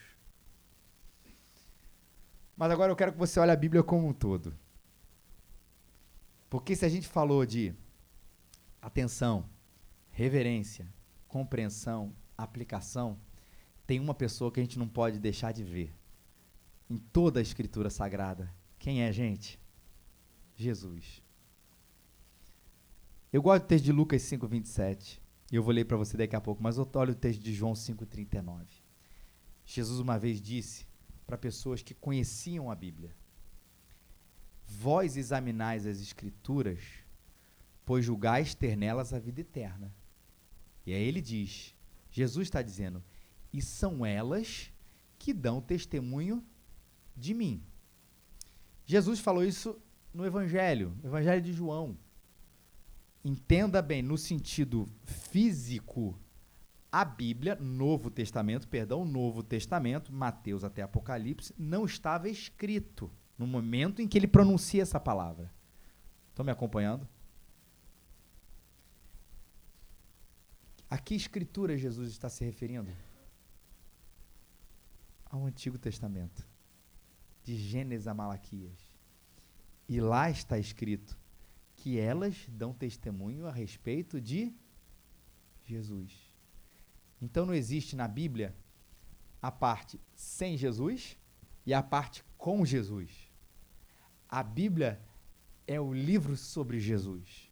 Mas agora eu quero que você olhe a Bíblia como um todo. Porque se a gente falou de atenção, reverência, compreensão, aplicação, tem uma pessoa que a gente não pode deixar de ver em toda a Escritura Sagrada. Quem é, gente? Jesus. Eu gosto do texto de Lucas 5, 27. E eu vou ler para você daqui a pouco, mas eu olho o texto de João 5, 39. Jesus uma vez disse para pessoas que conheciam a Bíblia. Vós examinais as Escrituras, pois julgais ter nelas a vida eterna. E aí ele diz: Jesus está dizendo, e são elas que dão testemunho de mim. Jesus falou isso no Evangelho, Evangelho de João. Entenda bem, no sentido físico a Bíblia, Novo Testamento, perdão, Novo Testamento, Mateus até Apocalipse, não estava escrito no momento em que ele pronuncia essa palavra. Estão me acompanhando? A que escritura Jesus está se referindo? Ao Antigo Testamento, de Gênesis a Malaquias. E lá está escrito que elas dão testemunho a respeito de Jesus. Então não existe na Bíblia a parte sem Jesus e a parte com Jesus. A Bíblia é o livro sobre Jesus.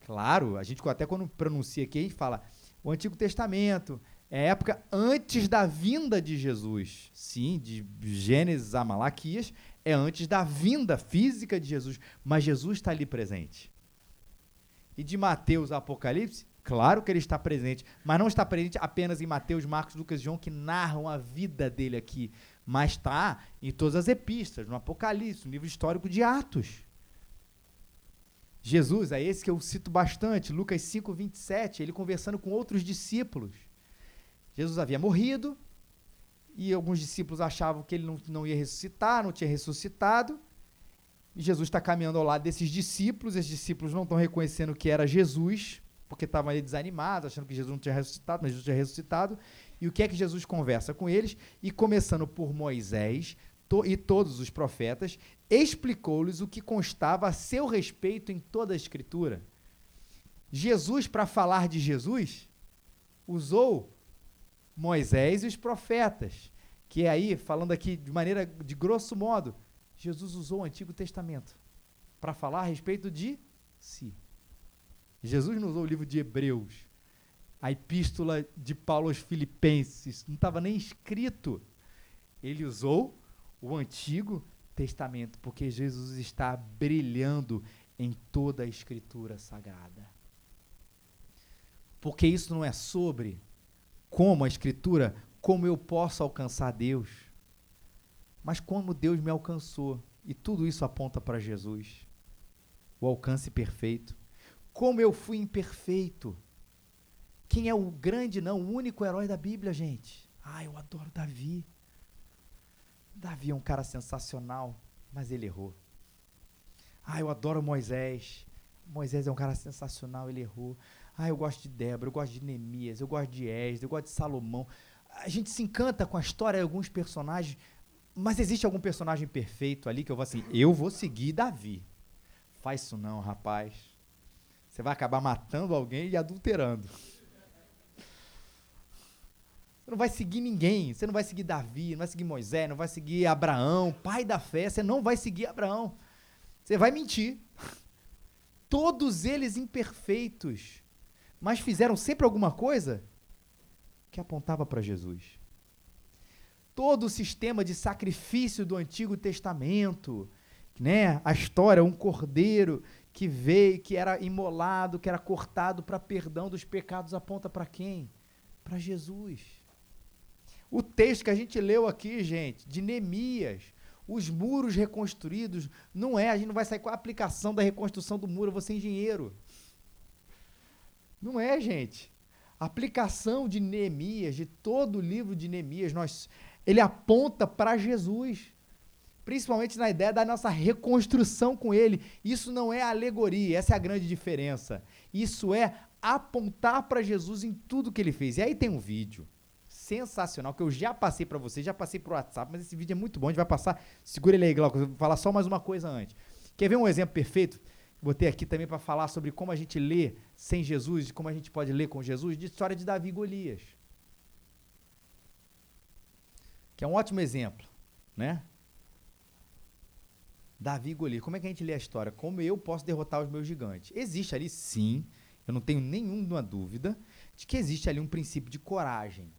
Claro, a gente até quando pronuncia aqui, a gente fala o Antigo Testamento, é época antes da vinda de Jesus. Sim, de Gênesis a Malaquias, é antes da vinda física de Jesus, mas Jesus está ali presente. E de Mateus a Apocalipse, Claro que ele está presente, mas não está presente apenas em Mateus, Marcos, Lucas e João, que narram a vida dele aqui, mas está em todas as epístolas, no Apocalipse, no livro histórico de Atos. Jesus, é esse que eu cito bastante, Lucas 5, 27, ele conversando com outros discípulos. Jesus havia morrido, e alguns discípulos achavam que ele não, não ia ressuscitar, não tinha ressuscitado. E Jesus está caminhando ao lado desses discípulos, esses discípulos não estão reconhecendo que era Jesus, porque estavam ali desanimados, achando que Jesus não tinha ressuscitado, mas Jesus tinha ressuscitado. E o que é que Jesus conversa com eles? E começando por Moisés to, e todos os profetas, explicou-lhes o que constava a seu respeito em toda a Escritura. Jesus, para falar de Jesus, usou Moisés e os profetas, que é aí, falando aqui de maneira de grosso modo, Jesus usou o Antigo Testamento para falar a respeito de si. Jesus não usou o livro de Hebreus, a epístola de Paulo aos Filipenses, não estava nem escrito. Ele usou o Antigo Testamento, porque Jesus está brilhando em toda a Escritura Sagrada. Porque isso não é sobre como a Escritura, como eu posso alcançar Deus, mas como Deus me alcançou. E tudo isso aponta para Jesus, o alcance perfeito. Como eu fui imperfeito. Quem é o grande, não, o único herói da Bíblia, gente? Ah, eu adoro Davi. Davi é um cara sensacional, mas ele errou. Ah, eu adoro Moisés. Moisés é um cara sensacional, ele errou. Ah, eu gosto de Débora, eu gosto de Neemias, eu gosto de Esdras, eu gosto de Salomão. A gente se encanta com a história de alguns personagens, mas existe algum personagem perfeito ali que eu vou assim, eu vou seguir Davi. Faz isso não, rapaz. Você vai acabar matando alguém e adulterando. Você não vai seguir ninguém. Você não vai seguir Davi, não vai seguir Moisés, não vai seguir Abraão, pai da fé. Você não vai seguir Abraão. Você vai mentir. Todos eles imperfeitos, mas fizeram sempre alguma coisa que apontava para Jesus. Todo o sistema de sacrifício do Antigo Testamento, né? A história, um cordeiro que veio, que era imolado, que era cortado para perdão dos pecados, aponta para quem? Para Jesus. O texto que a gente leu aqui, gente, de Neemias, os muros reconstruídos, não é, a gente não vai sair com a aplicação da reconstrução do muro, vou ser engenheiro. Não é, gente. A aplicação de Neemias, de todo o livro de Neemias, nós, ele aponta para Jesus. Principalmente na ideia da nossa reconstrução com ele. Isso não é alegoria, essa é a grande diferença. Isso é apontar para Jesus em tudo que ele fez. E aí tem um vídeo sensacional que eu já passei para você, já passei pro WhatsApp, mas esse vídeo é muito bom, a gente vai passar. Segura ele aí, Glauco, vou falar só mais uma coisa antes. Quer ver um exemplo perfeito? Botei aqui também para falar sobre como a gente lê sem Jesus, como a gente pode ler com Jesus, de história de Davi e Golias. Que é um ótimo exemplo, né? Davi e Golias. Como é que a gente lê a história? Como eu posso derrotar os meus gigantes? Existe ali, sim, eu não tenho nenhuma dúvida de que existe ali um princípio de coragem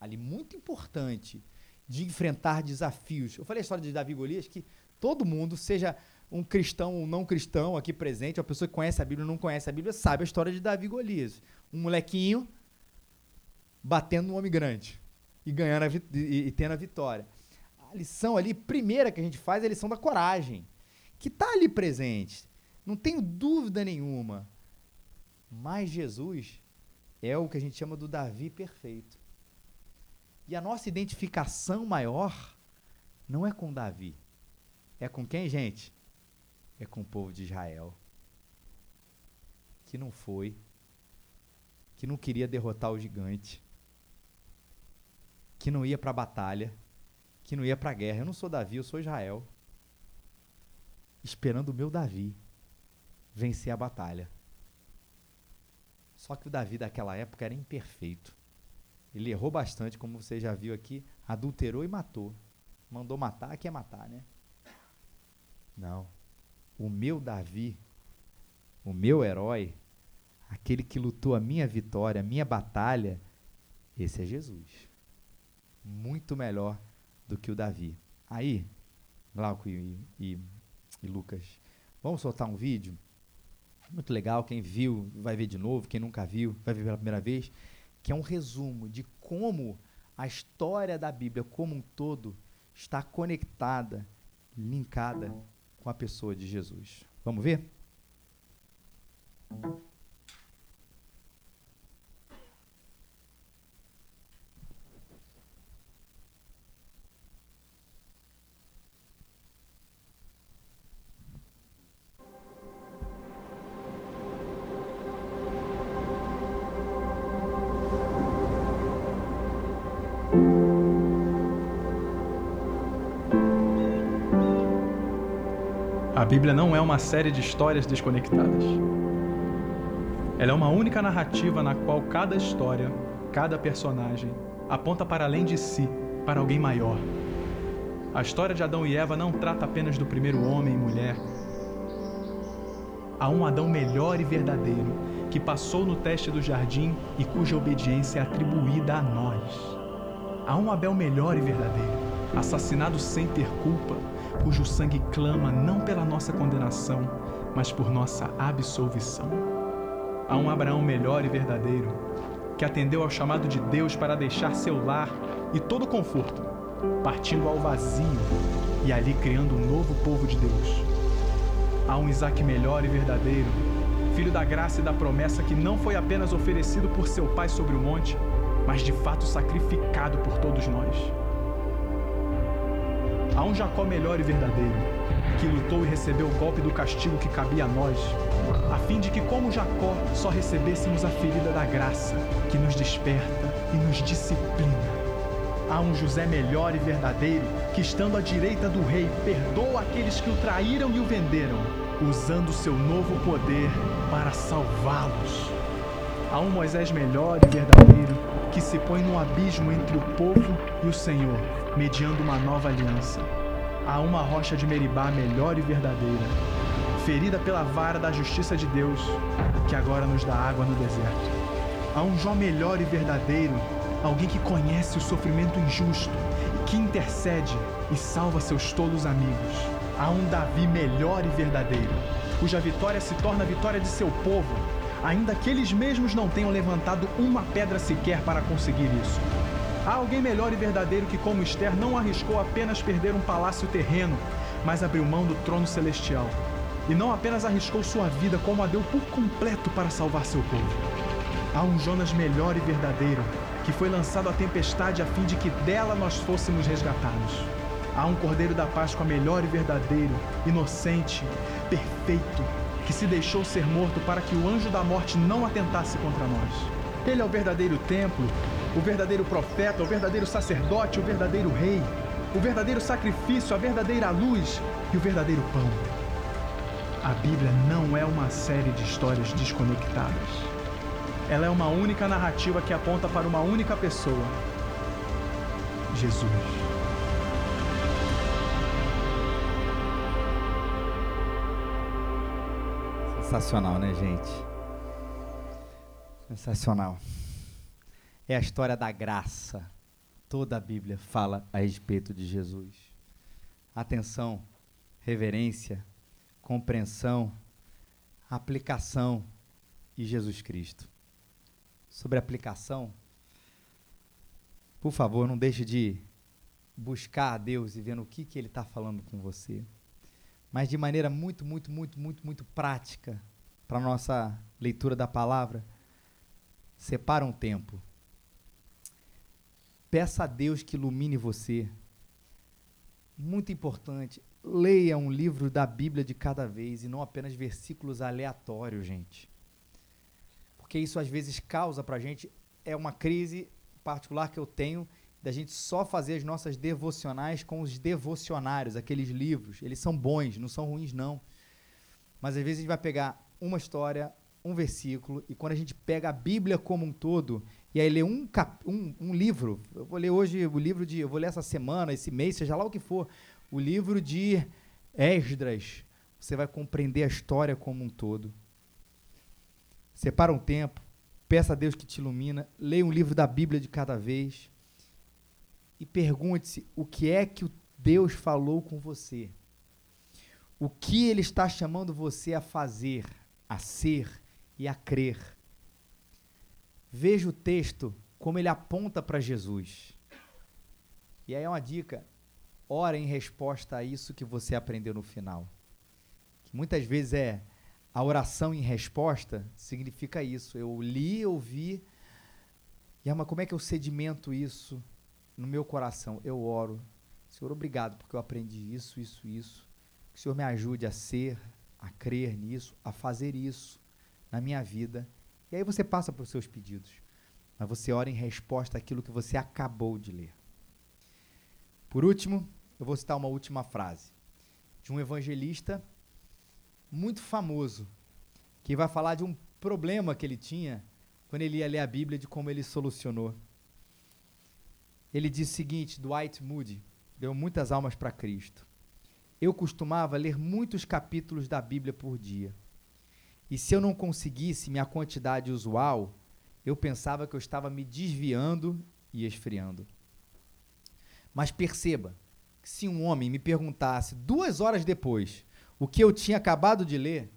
ali muito importante de enfrentar desafios. Eu falei a história de Davi Golias que todo mundo, seja um cristão ou não cristão aqui presente, uma pessoa que conhece a Bíblia ou não conhece a Bíblia, sabe a história de Davi Golias. Um molequinho batendo um homem grande e ganhando e, e tendo a vitória. A lição ali, primeira que a gente faz é a lição da coragem, que está ali presente. Não tenho dúvida nenhuma. Mas Jesus é o que a gente chama do Davi perfeito. E a nossa identificação maior não é com Davi. É com quem, gente? É com o povo de Israel. Que não foi. Que não queria derrotar o gigante. Que não ia para a batalha. Que não ia para a guerra. Eu não sou Davi, eu sou Israel. Esperando o meu Davi vencer a batalha. Só que o Davi daquela época era imperfeito. Ele errou bastante, como você já viu aqui, adulterou e matou. Mandou matar, quer matar, né? Não. O meu Davi, o meu herói, aquele que lutou a minha vitória, a minha batalha, esse é Jesus. Muito melhor do que o Davi. Aí, Glauco e, e, e Lucas, vamos soltar um vídeo? Muito legal. Quem viu vai ver de novo. Quem nunca viu vai ver pela primeira vez que é um resumo de como a história da Bíblia como um todo está conectada, linkada com a pessoa de Jesus. Vamos ver? Bíblia não é uma série de histórias desconectadas. Ela é uma única narrativa na qual cada história, cada personagem, aponta para além de si, para alguém maior. A história de Adão e Eva não trata apenas do primeiro homem e mulher. Há um Adão melhor e verdadeiro que passou no teste do jardim e cuja obediência é atribuída a nós. Há um Abel melhor e verdadeiro, assassinado sem ter culpa, cujo sangue clama não pela nossa condenação, mas por nossa absolvição. Há um Abraão melhor e verdadeiro, que atendeu ao chamado de Deus para deixar seu lar e todo conforto, partindo ao vazio e ali criando um novo povo de Deus. Há um Isaac melhor e verdadeiro, filho da graça e da promessa que não foi apenas oferecido por seu pai sobre o monte, mas de fato sacrificado por todos nós. Há um Jacó melhor e verdadeiro, que lutou e recebeu o golpe do castigo que cabia a nós, a fim de que, como Jacó, só recebêssemos a ferida da graça, que nos desperta e nos disciplina. Há um José melhor e verdadeiro, que, estando à direita do rei, perdoa aqueles que o traíram e o venderam, usando seu novo poder para salvá-los. Há um Moisés melhor e verdadeiro que se põe no abismo entre o povo e o Senhor, mediando uma nova aliança. Há uma rocha de Meribá melhor e verdadeira, ferida pela vara da justiça de Deus, que agora nos dá água no deserto. Há um Jó melhor e verdadeiro, alguém que conhece o sofrimento injusto, que intercede e salva seus tolos amigos. Há um Davi melhor e verdadeiro, cuja vitória se torna a vitória de seu povo, ainda que eles mesmos não tenham levantado uma pedra sequer para conseguir isso. Há alguém melhor e verdadeiro que, como Esther, não arriscou apenas perder um palácio terreno, mas abriu mão do trono celestial. E não apenas arriscou sua vida, como a deu por completo para salvar seu povo. Há um Jonas melhor e verdadeiro, que foi lançado à tempestade a fim de que dela nós fôssemos resgatados. Há um Cordeiro da Páscoa melhor e verdadeiro, inocente, perfeito, que se deixou ser morto para que o anjo da morte não atentasse contra nós. Ele é o verdadeiro templo, o verdadeiro profeta, o verdadeiro sacerdote, o verdadeiro rei, o verdadeiro sacrifício, a verdadeira luz e o verdadeiro pão. A Bíblia não é uma série de histórias desconectadas. Ela é uma única narrativa que aponta para uma única pessoa: Jesus. Sensacional, né, gente? Sensacional. É a história da graça. Toda a Bíblia fala a respeito de Jesus. Atenção, reverência, compreensão, aplicação e Jesus Cristo. Sobre aplicação, por favor, não deixe de buscar a Deus e vendo o que, que Ele está falando com você mas de maneira muito, muito, muito, muito, muito prática para a nossa leitura da palavra, separa um tempo. Peça a Deus que ilumine você. Muito importante, leia um livro da Bíblia de cada vez e não apenas versículos aleatórios, gente. Porque isso às vezes causa para a gente é uma crise particular que eu tenho da gente só fazer as nossas devocionais com os devocionários, aqueles livros. Eles são bons, não são ruins, não. Mas às vezes a gente vai pegar uma história, um versículo, e quando a gente pega a Bíblia como um todo, e aí lê um, cap, um, um livro, eu vou ler hoje o livro de, eu vou ler essa semana, esse mês, seja lá o que for, o livro de Esdras, você vai compreender a história como um todo. Separa um tempo, peça a Deus que te ilumina, leia um livro da Bíblia de cada vez e pergunte-se o que é que Deus falou com você. O que ele está chamando você a fazer, a ser e a crer. Veja o texto como ele aponta para Jesus. E aí é uma dica: ora em resposta a isso que você aprendeu no final. Que muitas vezes é a oração em resposta significa isso. Eu li, ouvi, e é uma, como é que eu sedimento isso no meu coração, eu oro. Senhor, obrigado porque eu aprendi isso, isso, isso. Que o Senhor me ajude a ser, a crer nisso, a fazer isso na minha vida. E aí você passa para os seus pedidos. Mas você ora em resposta àquilo que você acabou de ler. Por último, eu vou citar uma última frase de um evangelista muito famoso, que vai falar de um problema que ele tinha quando ele ia ler a Bíblia, de como ele solucionou. Ele diz o seguinte, Dwight Moody, deu muitas almas para Cristo. Eu costumava ler muitos capítulos da Bíblia por dia. E se eu não conseguisse minha quantidade usual, eu pensava que eu estava me desviando e esfriando. Mas perceba que se um homem me perguntasse duas horas depois o que eu tinha acabado de ler,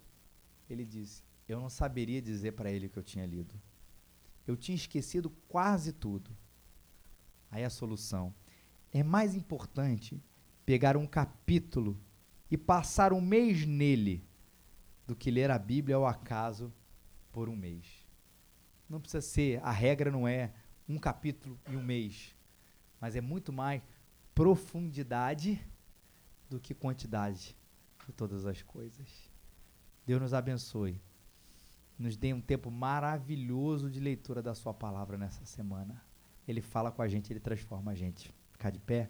ele disse: eu não saberia dizer para ele o que eu tinha lido. Eu tinha esquecido quase tudo. Aí a solução. É mais importante pegar um capítulo e passar um mês nele do que ler a Bíblia ao acaso por um mês. Não precisa ser, a regra não é um capítulo e um mês, mas é muito mais profundidade do que quantidade de todas as coisas. Deus nos abençoe. Nos dê um tempo maravilhoso de leitura da Sua palavra nessa semana. Ele fala com a gente, ele transforma a gente. Ficar de pé.